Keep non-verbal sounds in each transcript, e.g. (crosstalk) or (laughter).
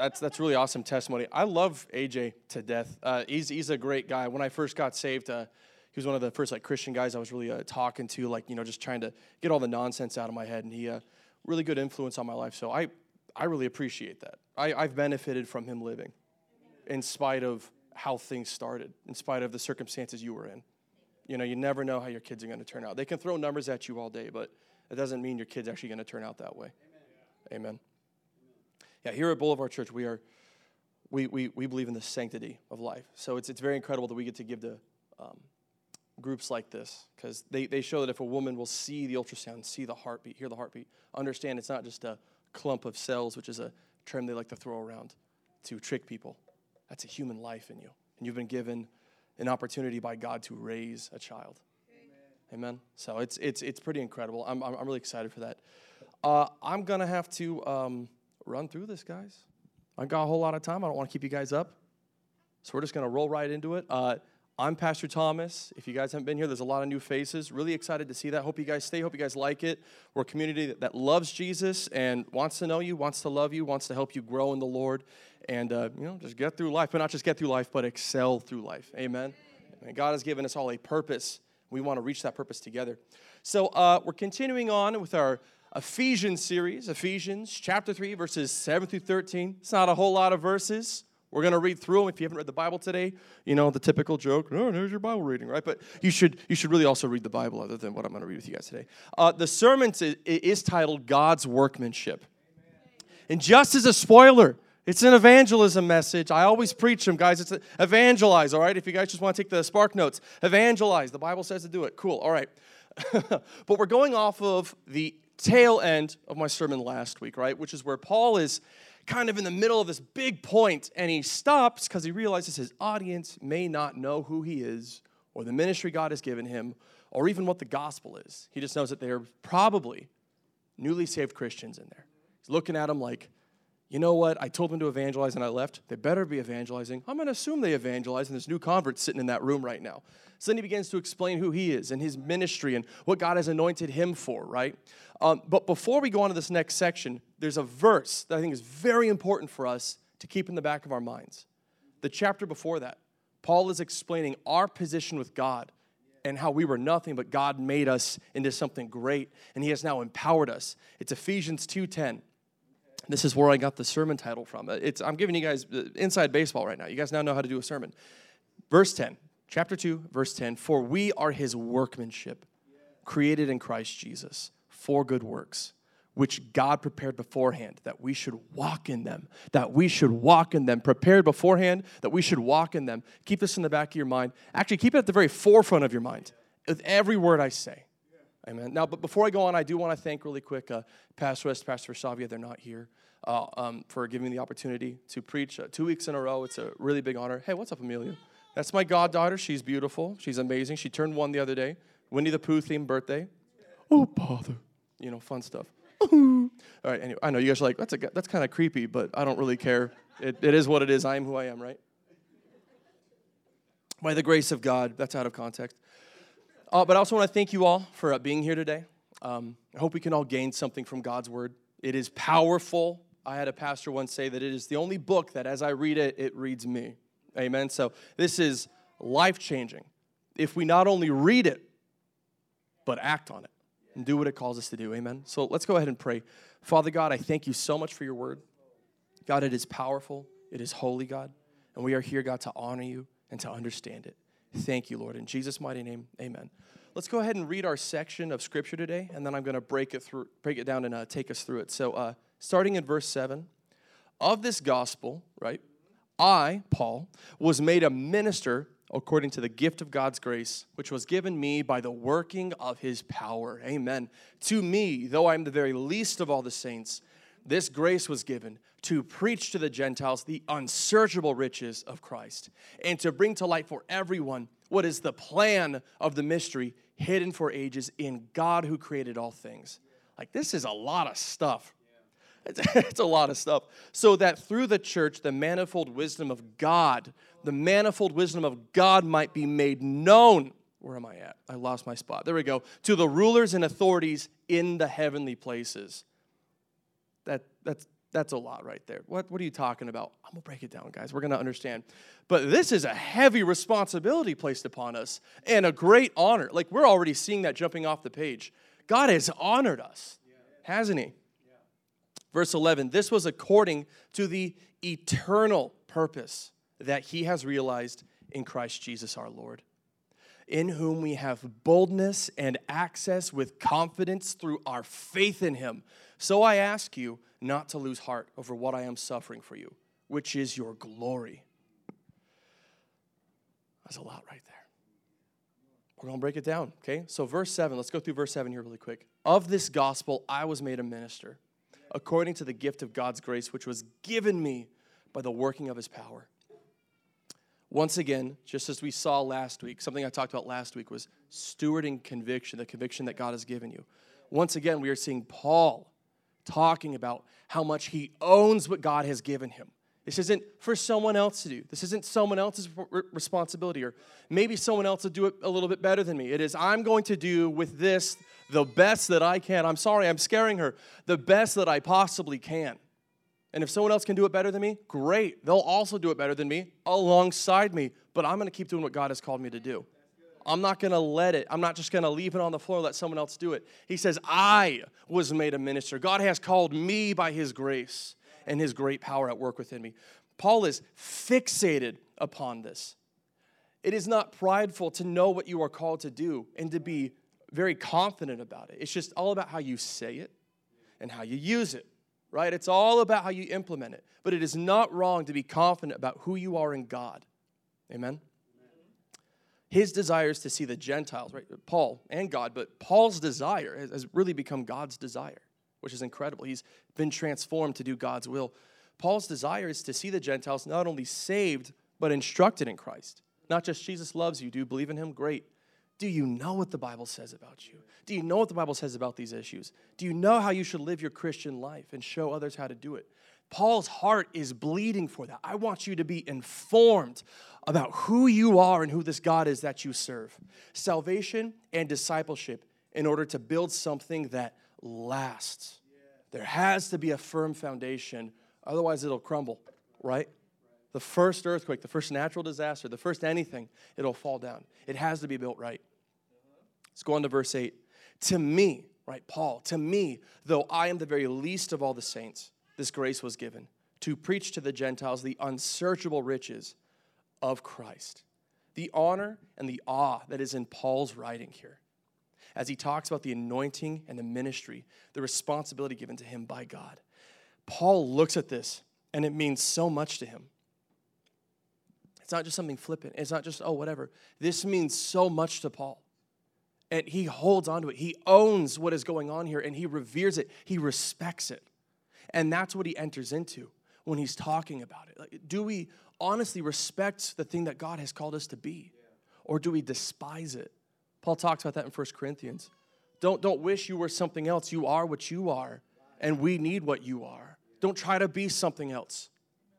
that's that's really awesome testimony. I love AJ to death. Uh, he's he's a great guy. When I first got saved, uh, he was one of the first like Christian guys I was really uh, talking to, like you know, just trying to get all the nonsense out of my head. And he uh, really good influence on my life. So I I really appreciate that. I, I've benefited from him living, in spite of how things started, in spite of the circumstances you were in. You know, you never know how your kids are going to turn out. They can throw numbers at you all day, but it doesn't mean your kid's actually going to turn out that way. Amen. Amen. Yeah, here at Boulevard Church, we are we, we, we believe in the sanctity of life. So it's, it's very incredible that we get to give to um, groups like this because they, they show that if a woman will see the ultrasound, see the heartbeat, hear the heartbeat, understand it's not just a clump of cells, which is a term they like to throw around to trick people. That's a human life in you. And you've been given an opportunity by God to raise a child. Amen. Amen. So it's, it's, it's pretty incredible. I'm, I'm, really excited for that. Uh, I'm going to have to. Um, run through this, guys. I've got a whole lot of time. I don't want to keep you guys up. So we're just going to roll right into it. Uh, I'm Pastor Thomas. If you guys haven't been here, there's a lot of new faces. Really excited to see that. Hope you guys stay. Hope you guys like it. We're a community that, that loves Jesus and wants to know you, wants to love you, wants to help you grow in the Lord, and uh, you know just get through life. But not just get through life, but excel through life. Amen. And God has given us all a purpose. We want to reach that purpose together. So uh, we're continuing on with our Ephesians series, Ephesians chapter 3, verses 7 through 13. It's not a whole lot of verses. We're going to read through them. If you haven't read the Bible today, you know, the typical joke, oh, there's your Bible reading, right? But you should, you should really also read the Bible other than what I'm going to read with you guys today. Uh, the sermon is, titled God's Workmanship. And just as a spoiler, it's an evangelism message. I always preach them, guys. It's a, evangelize, all right? If you guys just want to take the spark notes, evangelize. The Bible says to do it. Cool, all right. (laughs) but we're going off of the tail end of my sermon last week, right? Which is where Paul is kind of in the middle of this big point and he stops because he realizes his audience may not know who he is or the ministry God has given him or even what the gospel is. He just knows that they are probably newly saved Christians in there. He's looking at them like, you know what? I told them to evangelize and I left. They better be evangelizing. I'm going to assume they evangelize, and there's new converts sitting in that room right now. So then he begins to explain who he is and his ministry and what God has anointed him for, right? Um, but before we go on to this next section, there's a verse that I think is very important for us to keep in the back of our minds. The chapter before that, Paul is explaining our position with God and how we were nothing, but God made us into something great, and He has now empowered us. It's Ephesians 2:10. This is where I got the sermon title from. It's, I'm giving you guys uh, inside baseball right now. You guys now know how to do a sermon. Verse 10, chapter 2, verse 10 For we are His workmanship, created in Christ Jesus for good works, which God prepared beforehand that we should walk in them, that we should walk in them, prepared beforehand that we should walk in them. Keep this in the back of your mind. Actually, keep it at the very forefront of your mind with every word I say. Amen. Now, but before I go on, I do want to thank really quick uh, Pastor West, Pastor Savia. They're not here uh, um, for giving me the opportunity to preach uh, two weeks in a row. It's a really big honor. Hey, what's up, Amelia? That's my goddaughter. She's beautiful. She's amazing. She turned one the other day. Winnie the Pooh themed birthday. Oh, bother you know, fun stuff. All right, anyway, I know you guys are like, that's, a, that's kind of creepy, but I don't really care. It, it is what it is. I am who I am, right? By the grace of God, that's out of context. Uh, but I also want to thank you all for uh, being here today. Um, I hope we can all gain something from God's word. It is powerful. I had a pastor once say that it is the only book that as I read it, it reads me. Amen. So this is life changing if we not only read it, but act on it and do what it calls us to do. Amen. So let's go ahead and pray. Father God, I thank you so much for your word. God, it is powerful, it is holy, God, and we are here, God, to honor you and to understand it. Thank you, Lord. In Jesus' mighty name, amen. Let's go ahead and read our section of scripture today, and then I'm going to break it through, break it down and uh, take us through it. So, uh, starting in verse 7, of this gospel, right, I, Paul, was made a minister according to the gift of God's grace, which was given me by the working of his power. Amen. To me, though I am the very least of all the saints, this grace was given to preach to the Gentiles the unsearchable riches of Christ and to bring to light for everyone what is the plan of the mystery hidden for ages in God who created all things. Like, this is a lot of stuff. (laughs) It's, a lot of stuff. So that through the church, the manifold wisdom of God, the manifold wisdom of God might be made known. Where am I at? I lost my spot. There we go. To the rulers and authorities in the heavenly places. That, that's, That's a lot right there. What, what are you talking about? I'm going to break it down, guys. We're going to understand. But this is a heavy responsibility placed upon us and a great honor. Like we're already seeing that jumping off the page. God has honored us, hasn't He? Verse 11 This was according to the eternal purpose that He has realized in Christ Jesus our Lord in whom we have boldness and access with confidence through our faith in him. So I ask you not to lose heart over what I am suffering for you, which is your glory. That's a lot right there. We're going to break it down, okay? So, verse 7, let's go through verse 7 here really quick. Of this gospel, I was made a minister according to the gift of God's grace, which was given me by the working of his power. Once again, just as we saw last week, something I talked about last week was stewarding conviction, the conviction that God has given you. Once again, we are seeing Paul talking about how much he owns what God has given him. This isn't for someone else to do. This isn't someone else's responsibility, or maybe someone else will do it a little bit better than me. It is, I'm going to do with this the best that I can. I'm sorry, I'm scaring her. The best that I possibly can. And if someone else can do it better than me, great. They'll also do it better than me alongside me. But I'm going to keep doing what God has called me to do. I'm not going to let it. I'm not just going to leave it on the floor and let someone else do it. He says, I was made a minister. God has called me by his grace and his great power at work within me. Paul is fixated upon this. It is not prideful to know what you are called to do and to be very confident about it. It's just all about how you say it and how you use it right? It's all about how you implement it. But it is not wrong to be confident about who you are in God. Amen? His desire is to see the Gentiles, right? Paul and God, but Paul's desire has really become God's desire, which is incredible. He's been transformed to do God's will. Paul's desire is to see the Gentiles not only saved, but instructed in Christ. Not just Jesus loves you. Do you believe in him? Great. Do you know what the Bible says about you? Do you know what the Bible says about these issues? Do you know how you should live your Christian life and show others how to do it? Paul's heart is bleeding for that. I want you to be informed about who you are and who this God is that you serve. Salvation and discipleship in order to build something that lasts. There has to be a firm foundation, otherwise, it'll crumble, right? The first earthquake, the first natural disaster, the first anything, it'll fall down. It has to be built right. Let's go on to verse 8. To me, right, Paul, to me, though I am the very least of all the saints, this grace was given to preach to the Gentiles the unsearchable riches of Christ. The honor and the awe that is in Paul's writing here as he talks about the anointing and the ministry, the responsibility given to him by God. Paul looks at this and it means so much to him. It's not just something flippant. It's not just, oh, whatever. This means so much to Paul and he holds on to it. He owns what is going on here and he reveres it. He respects it. And that's what he enters into when he's talking about it. Like, do we honestly respect the thing that God has called us to be? Or do we despise it? Paul talks about that in 1 Corinthians. Don't, don't wish you were something else. You are what you are, and we need what you are. Don't try to be something else.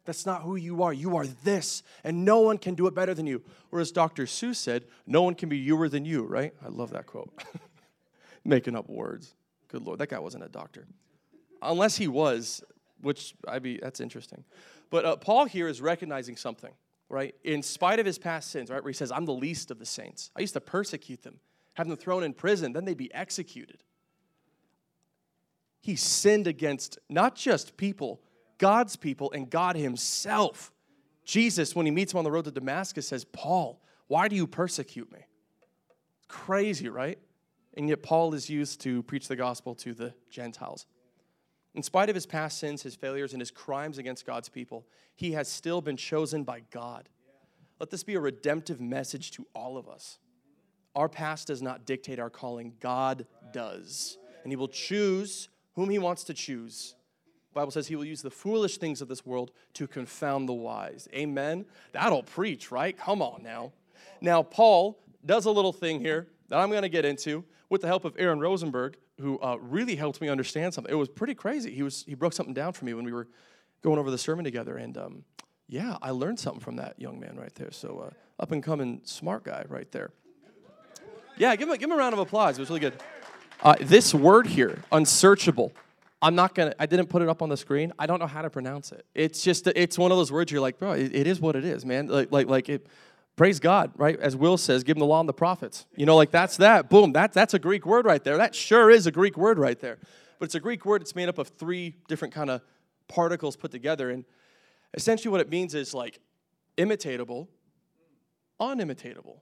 That's not who you are. You are this, and no one can do it better than you. Whereas Dr. Seuss said, No one can be youer than you, right? I love that quote. (laughs) Making up words. Good Lord, that guy wasn't a doctor. Unless he was, which I'd be that's interesting. But uh, Paul here is recognizing something, right? In spite of his past sins, right? Where he says, I'm the least of the saints. I used to persecute them, have them thrown in prison, then they'd be executed. He sinned against not just people, God's people and God Himself. Jesus, when he meets him on the road to Damascus, says, Paul, why do you persecute me? Crazy, right? And yet, Paul is used to preach the gospel to the Gentiles. In spite of his past sins, his failures, and his crimes against God's people, he has still been chosen by God. Let this be a redemptive message to all of us. Our past does not dictate our calling, God does. And he will choose whom he wants to choose Bible says he will use the foolish things of this world to confound the wise. Amen. That'll preach, right? Come on now. Now, Paul does a little thing here that I'm going to get into with the help of Aaron Rosenberg, who uh, really helped me understand something. It was pretty crazy. He was he broke something down for me when we were going over the sermon together, and um, yeah, I learned something from that young man right there. So uh, up and coming smart guy right there. Yeah, give him, give him a round of applause. It was really good. Uh, this word here, unsearchable I'm not gonna. I didn't put it up on the screen. I don't know how to pronounce it. It's just. It's one of those words you're like, bro. it, it is what it is, man. Like, like, like it. Praise God, right? As Will says, give him the law and the prophets. You know, like that's that. Boom. That that's a Greek word right there. That sure is a Greek word right there. But it's a Greek word. It's made up of three different kind of particles put together, and essentially what it means is like imitatable, unimitatable.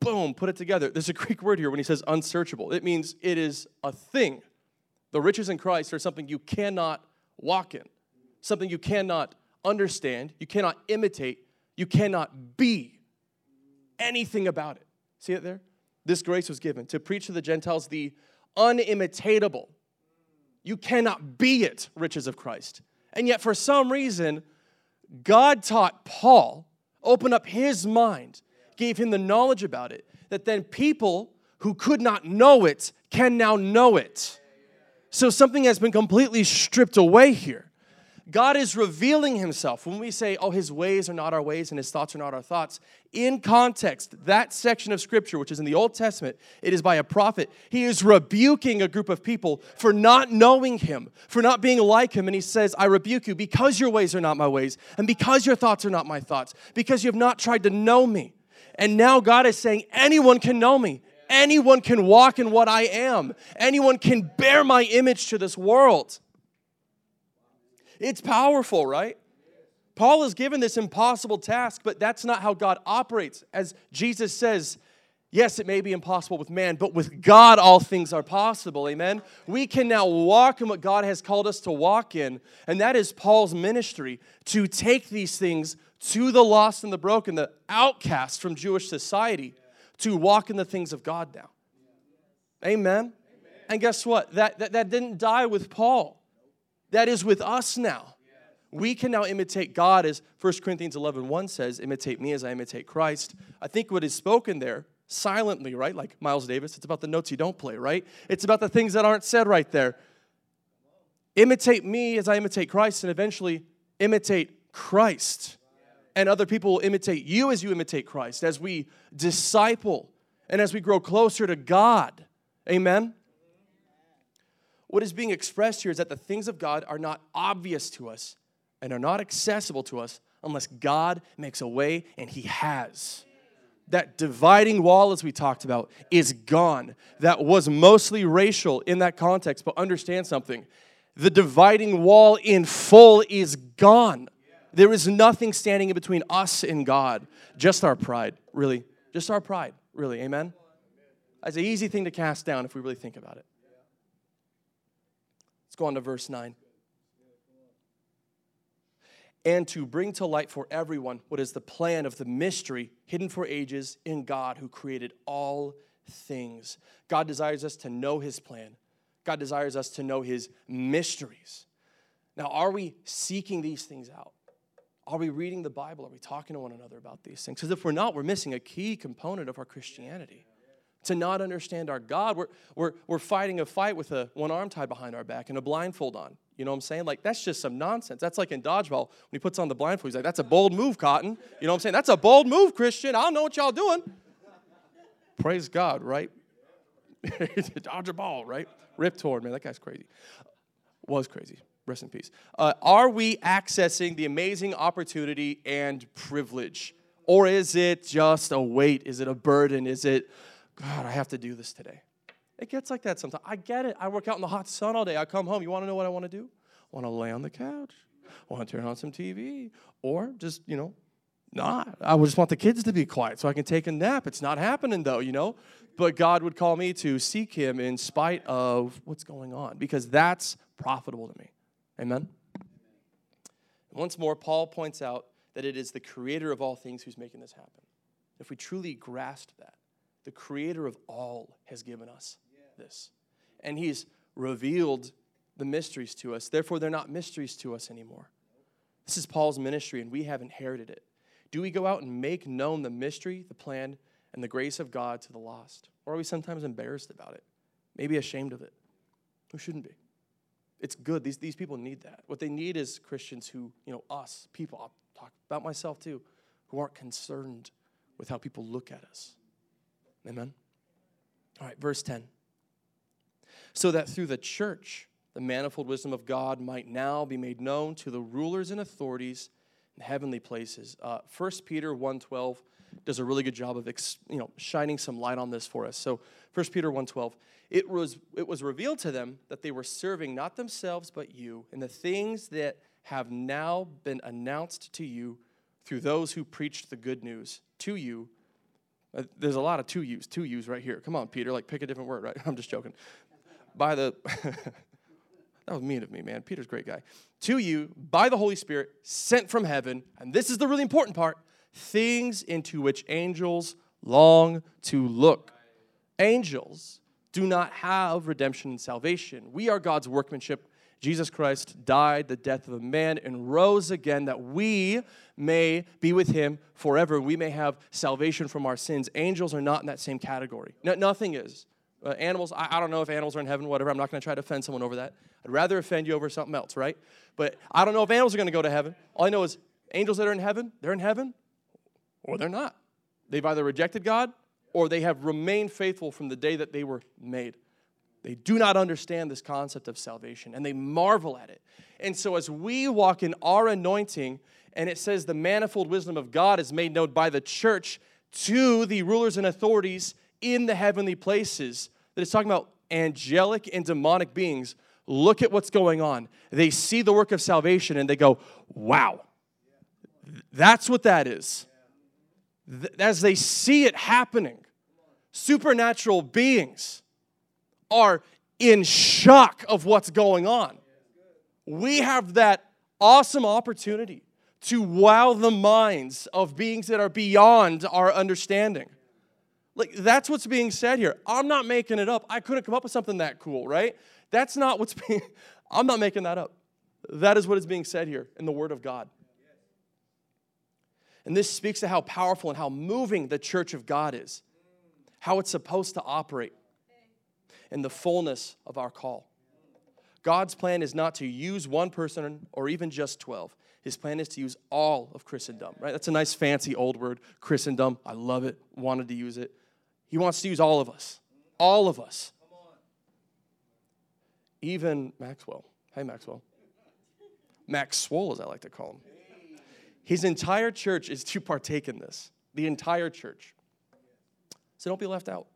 Boom. Put it together. There's a Greek word here when he says unsearchable. It means it is a thing the riches in Christ are something you cannot walk in, something you cannot understand, you cannot imitate, you cannot be anything about it. See it there? This grace was given to preach to the Gentiles the unimitatable. You cannot be it, riches of Christ. And yet, for some reason, God taught Paul, opened up his mind, gave him the knowledge about it, that then people who could not know it can now know it. So something has been completely stripped away here. God is revealing himself. When we say, oh, his ways are not our ways and his thoughts are not our thoughts, in context, that section of scripture, which is in the Old Testament, it is by a prophet. He is rebuking a group of people for not knowing him, for not being like him. And he says, I rebuke you because your ways are not my ways, and because your thoughts are not my thoughts, because you have not tried to know me. And now God is saying, anyone can know me. Anyone can walk in what I am. Anyone can bear my image to this world. It's powerful, right? Paul is given this impossible task, but that's not how God operates. As Jesus says, yes, it may be impossible with man, but with God all things are possible. Amen. We can now walk in what God has called us to walk in, and that is Paul's ministry to take these things to the lost and the broken, the outcast from Jewish society to walk in the things of God now. Amen. And guess what? That, that, that didn't die with Paul. That is with us now. We can now imitate God as 1 Corinthians 11 1 says, imitate me as I imitate Christ. I think what is spoken there silently, right? Like Miles Davis, it's about the notes you don't play, right? It's about the things that aren't said right there. Imitate me as I imitate Christ, and eventually imitate Christ and other people will imitate you as you imitate Christ, as we disciple and as we grow closer to God. Amen? What is being expressed here is that the things of God are not obvious to us and are not accessible to us unless God makes a way, and He has. That dividing wall, as we talked about, is gone. That was mostly racial in that context, but understand something. The dividing wall in full is gone. There is nothing standing in between us and God, just our pride, really. Just our pride, really. Amen? That's an easy thing to cast down if we really think about it. Let's go on to verse 9. And to bring to light for everyone what is the plan of the mystery hidden for ages in God who created all things. God desires us to know his plan, God desires us to know his mysteries. Now, are we seeking these things out? Are we reading the Bible? Are we talking to one another about these things? Because if we're not, we're missing a key component of our Christianity. To not understand our God, we're, we're, we're fighting a fight with a one arm tied behind our back and a blindfold on. You know what I'm saying? Like, that's just some nonsense. That's like in dodgeball when he puts on the blindfold. He's like, that's a bold move, Cotton. You know what I'm saying? That's a bold move, Christian. I don't know what y'all doing. Praise God, right? (laughs) Dodge a ball, right? Rip Torn, man, that guy's crazy. Was crazy. Rest in peace. Uh, are we accessing the amazing opportunity and privilege? Or is it just a weight? Is it a burden? Is it, God, I have to do this today? It gets like that sometimes. I get it. I work out in the hot sun all day. I come home. You want to know what I want to do? I want to lay on the couch. I want to turn on some TV. Or just, you know, not. I just want the kids to be quiet so I can take a nap. It's not happening though, you know? But God would call me to seek Him in spite of what's going on because that's profitable to me. Amen? Once more, Paul points out that it is the creator of all things who's making this happen. If we truly grasp that, the creator of all has given us this. And he's revealed the mysteries to us. Therefore, they're not mysteries to us anymore. This is Paul's ministry, and we have inherited it. Do we go out and make known the mystery, the plan, and the grace of God to the lost? Or are we sometimes embarrassed about it? Maybe ashamed of it? Who shouldn't be? It's good. These, these people need that. What they need is Christians who, you know, us, people, I'll talk about myself too, who aren't concerned with how people look at us. Amen? All right, verse 10. So that through the church, the manifold wisdom of God might now be made known to the rulers and authorities in heavenly places. Uh, 1 Peter 1.12 does a really good job of you know, shining some light on this for us. So 1 Peter 1.12, it was, it was revealed to them that they were serving not themselves but you, and the things that have now been announced to you through those who preached the good news to you. Uh, there's a lot of two yous, two yous right here. Come on, Peter, like pick a different word, right? (laughs) I'm just joking. By the (laughs) That was mean of me, man. Peter's great guy. To you, by the Holy Spirit, sent from heaven, and this is the really important part things into which angels long to look. Angels do not have redemption and salvation. We are God's workmanship. Jesus Christ died the death of a man and rose again that we may be with him forever. We may have salvation from our sins. Angels are not in that same category. No, nothing is. Uh, animals, I, I, don't know if animals are in heaven, whatever. I'm not going to try to offend someone over that. I'd rather offend you over something else, right? But I don't know if animals are going to go to heaven. All I know is angels that are in heaven, they're in heaven or they're not. They've either rejected God or they have remained faithful from the day that they were made. They do not understand this concept of salvation and they marvel at it. And so, as we walk in our anointing, and it says the manifold wisdom of God is made known by the church to the rulers and authorities in the heavenly places, that it's talking about angelic and demonic beings. Look at what's going on. They see the work of salvation and they go, wow, that's what that is. As they see it happening, supernatural beings are in shock of what's going on. We have that awesome opportunity to wow the minds of beings that are beyond our understanding. Like, that's what's being said here. I'm not making it up. I couldn't come up with something that cool, right? That's not what's (laughs) being, I'm not making that up. That is what is being said here in the Word of God. And this speaks to how powerful and how moving the church of God is, how it's supposed to operate in the fullness of our call. God's plan is not to use one person or even just 12. His plan is to use all of Christendom, right? That's a nice fancy old word, Christendom. I love it, wanted to use it. He wants to use all of us. All of us. Even Maxwell. Hey, Maxwell. Maxwell, as I like to call him. His entire church is to partake in this. The entire church. So don't be left out.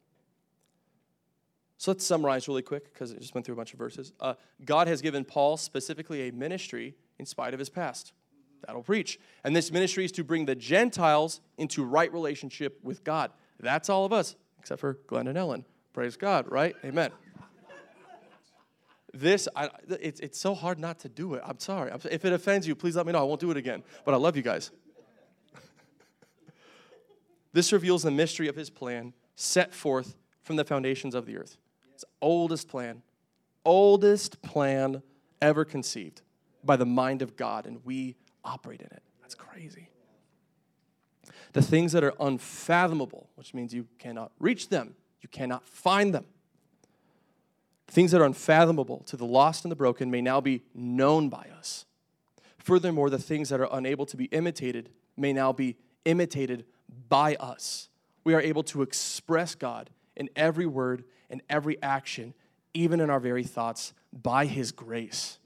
So let's summarize really quick because I just went through a bunch of verses. Uh, God has given Paul specifically a ministry in spite of his past. That'll preach. And this ministry is to bring the Gentiles into right relationship with God. That's all of us except for Glenn and Ellen. Praise God, right? Amen. this, I, it's, it's so hard not to do it. I'm sorry. If it offends you, please let me know. I won't do it again. But I love you guys. (laughs) this reveals the mystery of his plan set forth from the foundations of the earth. It's oldest plan, oldest plan ever conceived by the mind of God, and we operate in it. That's crazy the things that are unfathomable, which means you cannot reach them, you cannot find them. Things that are unfathomable to the lost and the broken may now be known by us. Furthermore, the things that are unable to be imitated may now be imitated by us. We are able to express God in every word and every action, even in our very thoughts, by His grace.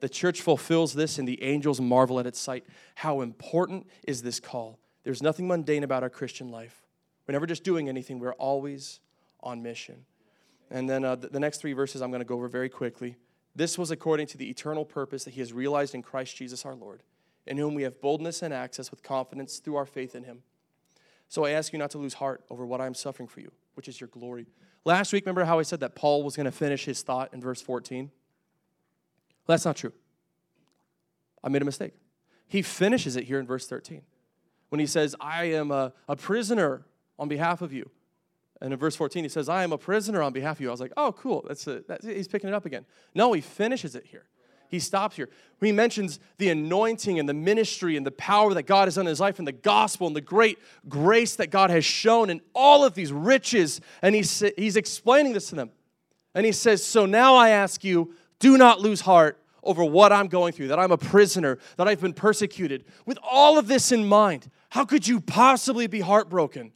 The church fulfills this, and the angels marvel at its sight. How important is this call? There's nothing mundane about our Christian life. We're never just doing anything, we're always on mission. And then uh, the next three verses I'm going to go over very quickly. This was according to the eternal purpose that He has realized in Christ Jesus our Lord, in whom we have boldness and access with confidence through our faith in Him. So I ask you not to lose heart over what I am suffering for you, which is your glory. Last week, remember how I said that Paul was going to finish his thought in verse 14? Well, that's not true. I made a mistake. He finishes it here in verse 13 when he says, I am a, a prisoner on behalf of you. And in verse 14, he says, I am a prisoner on behalf of you. I was like, oh, cool. That's, a, that's He's picking it up again. No, he finishes it here. He stops here. He mentions the anointing and the ministry and the power that God has done in his life and the gospel and the great grace that God has shown and all of these riches. And he's, he's explaining this to them. And he says, So now I ask you, do not lose heart over what I'm going through, that I'm a prisoner, that I've been persecuted. With all of this in mind, how could you possibly be heartbroken?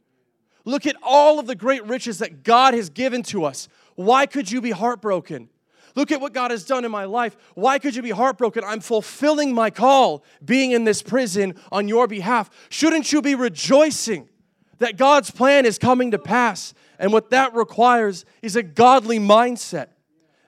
Look at all of the great riches that God has given to us. Why could you be heartbroken? Look at what God has done in my life. Why could you be heartbroken? I'm fulfilling my call being in this prison on your behalf. Shouldn't you be rejoicing that God's plan is coming to pass? And what that requires is a godly mindset.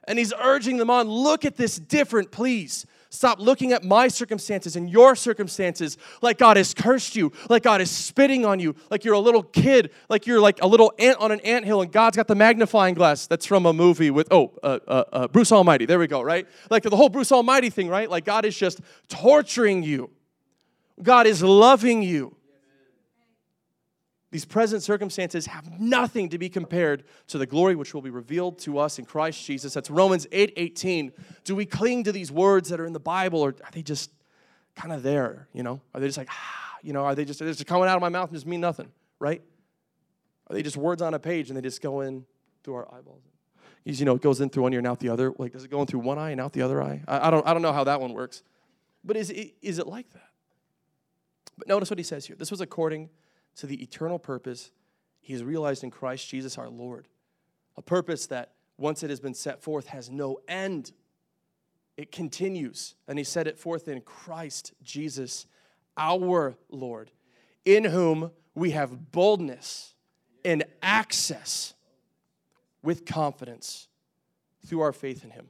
And he's urging them on look at this different, please. Stop looking at my circumstances and your circumstances like God has cursed you, like God is spitting on you, like you're a little kid, like you're like a little ant on an ant hill, and God's got the magnifying glass. That's from a movie with, oh, uh, uh, uh, Bruce Almighty. There we go, right? Like the whole Bruce Almighty thing, right? Like God is just torturing you, God is loving you. These present circumstances have nothing to be compared to the glory which will be revealed to us in Christ Jesus. That's Romans 8 18. Do we cling to these words that are in the Bible or are they just kind of there? You know, are they just like, ah, you know, are they just, they're just coming out of my mouth and just mean nothing, right? Are they just words on a page and they just go in through our eyeballs? You know, it goes in through one ear and out the other. Like, does it go in through one eye and out the other eye? I, I don't, I don't know how that one works. But is is it like that? But notice what he says here. This was according to the eternal purpose he has realized in Christ Jesus our Lord. A purpose that, once it has been set forth, has no end. It continues. And he set it forth in Christ Jesus our Lord, in whom we have boldness and access with confidence through our faith in him.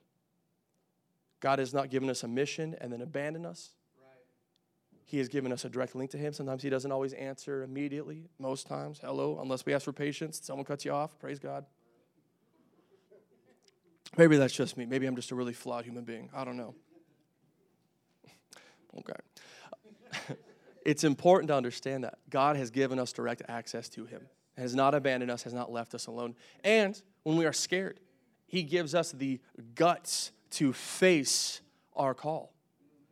God has not given us a mission and then abandoned us. He has given us a direct link to Him. Sometimes He doesn't always answer immediately. Most times, hello, unless we ask for patience, someone cuts you off. Praise God. Maybe that's just me. Maybe I'm just a really flawed human being. I don't know. (laughs) Okay. (laughs) it's important to understand that God has given us direct access to Him, has not abandoned us, has not left us alone. And when we are scared, He gives us the guts to face our call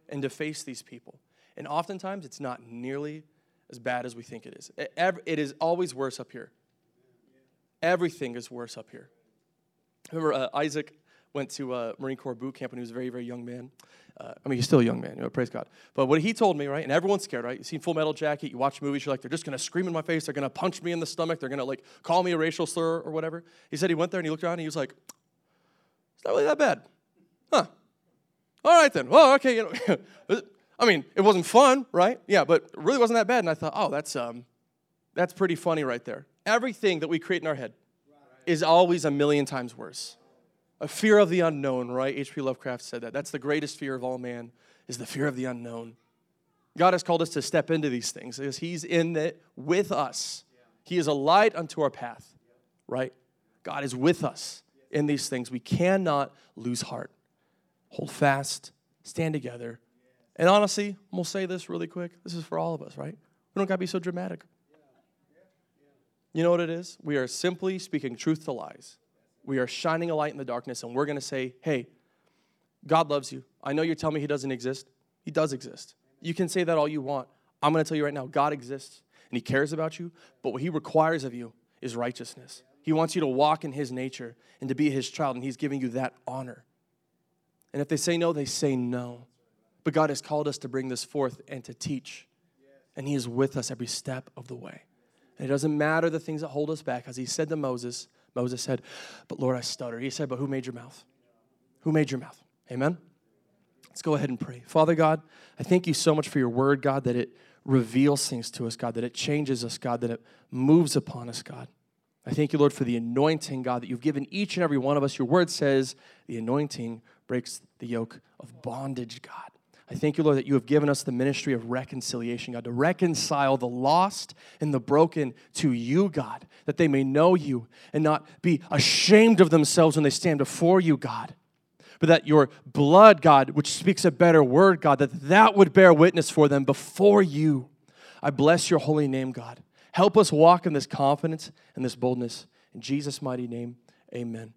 and to face these people. And oftentimes, it's not nearly as bad as we think it is. It is always worse up here. Everything is worse up here. remember uh, Isaac went to uh, Marine Corps boot camp when he was a very, very young man. Uh, I mean, he's still a young man, you know, praise God. But what he told me, right, and everyone's scared, right? You've seen Full Metal Jacket, you watch movies, you're like, they're just gonna scream in my face, they're gonna punch me in the stomach, they're gonna like call me a racial slur or whatever. He said he went there and he looked around and he was like, it's not really that bad. Huh. All right then. Well, okay, you know. (laughs) I mean, it wasn't fun, right? Yeah, but it really wasn't that bad. And I thought, oh, that's um, that's pretty funny right there. Everything that we create in our head is always a million times worse. A fear of the unknown, right? H.P. Lovecraft said that. That's the greatest fear of all man, is the fear of the unknown. God has called us to step into these things because He's in it with us. He is a light unto our path, right? God is with us in these things. We cannot lose heart. Hold fast, stand together, and honestly, I'm gonna say this really quick. This is for all of us, right? We don't gotta be so dramatic. You know what it is? We are simply speaking truth to lies. We are shining a light in the darkness, and we're gonna say, hey, God loves you. I know you're telling me He doesn't exist. He does exist. You can say that all you want. I'm gonna tell you right now, God exists, and He cares about you, but what He requires of you is righteousness. He wants you to walk in His nature and to be His child, and He's giving you that honor. And if they say no, they say no. But God has called us to bring this forth and to teach. And He is with us every step of the way. And it doesn't matter the things that hold us back. As He said to Moses, Moses said, But Lord, I stutter. He said, But who made your mouth? Who made your mouth? Amen? Let's go ahead and pray. Father God, I thank you so much for your word, God, that it reveals things to us, God, that it changes us, God, that it moves upon us, God. I thank you, Lord, for the anointing, God, that you've given each and every one of us. Your word says the anointing breaks the yoke of bondage, God. I thank you, Lord, that you have given us the ministry of reconciliation, God, to reconcile the lost and the broken to you, God, that they may know you and not be ashamed of themselves when they stand before you, God. But that your blood, God, which speaks a better word, God, that that would bear witness for them before you. I bless your holy name, God. Help us walk in this confidence and this boldness. In Jesus' mighty name, amen.